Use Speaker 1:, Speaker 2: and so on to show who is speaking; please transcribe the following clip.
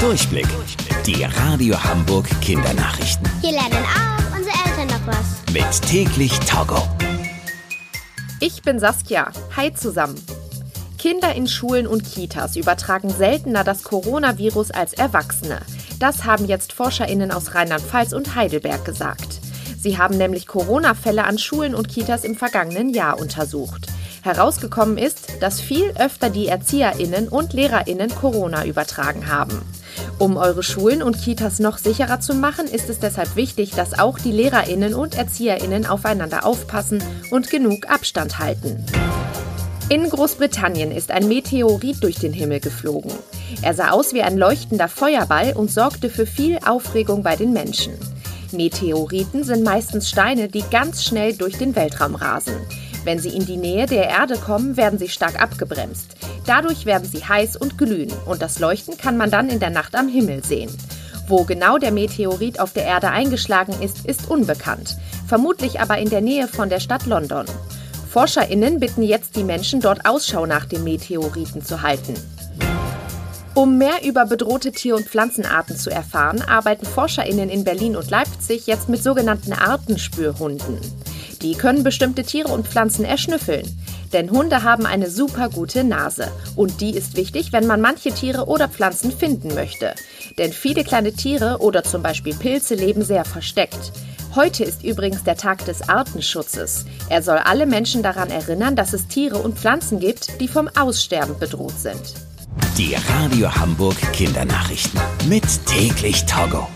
Speaker 1: Durchblick. Die Radio Hamburg Kindernachrichten.
Speaker 2: Hier lernen auch unsere Eltern noch was.
Speaker 1: Mit täglich Togo.
Speaker 3: Ich bin Saskia. Hi zusammen. Kinder in Schulen und Kitas übertragen seltener das Coronavirus als Erwachsene. Das haben jetzt ForscherInnen aus Rheinland-Pfalz und Heidelberg gesagt. Sie haben nämlich Corona-Fälle an Schulen und Kitas im vergangenen Jahr untersucht. Herausgekommen ist, dass viel öfter die ErzieherInnen und LehrerInnen Corona übertragen haben. Um eure Schulen und Kitas noch sicherer zu machen, ist es deshalb wichtig, dass auch die LehrerInnen und ErzieherInnen aufeinander aufpassen und genug Abstand halten. In Großbritannien ist ein Meteorit durch den Himmel geflogen. Er sah aus wie ein leuchtender Feuerball und sorgte für viel Aufregung bei den Menschen. Meteoriten sind meistens Steine, die ganz schnell durch den Weltraum rasen. Wenn sie in die Nähe der Erde kommen, werden sie stark abgebremst. Dadurch werden sie heiß und glühen und das Leuchten kann man dann in der Nacht am Himmel sehen. Wo genau der Meteorit auf der Erde eingeschlagen ist, ist unbekannt, vermutlich aber in der Nähe von der Stadt London. Forscherinnen bitten jetzt die Menschen, dort Ausschau nach dem Meteoriten zu halten. Um mehr über bedrohte Tier- und Pflanzenarten zu erfahren, arbeiten Forscherinnen in Berlin und Leipzig jetzt mit sogenannten Artenspürhunden. Die können bestimmte Tiere und Pflanzen erschnüffeln. Denn Hunde haben eine super gute Nase. Und die ist wichtig, wenn man manche Tiere oder Pflanzen finden möchte. Denn viele kleine Tiere oder zum Beispiel Pilze leben sehr versteckt. Heute ist übrigens der Tag des Artenschutzes. Er soll alle Menschen daran erinnern, dass es Tiere und Pflanzen gibt, die vom Aussterben bedroht sind.
Speaker 1: Die Radio Hamburg Kindernachrichten. Mit täglich Togo.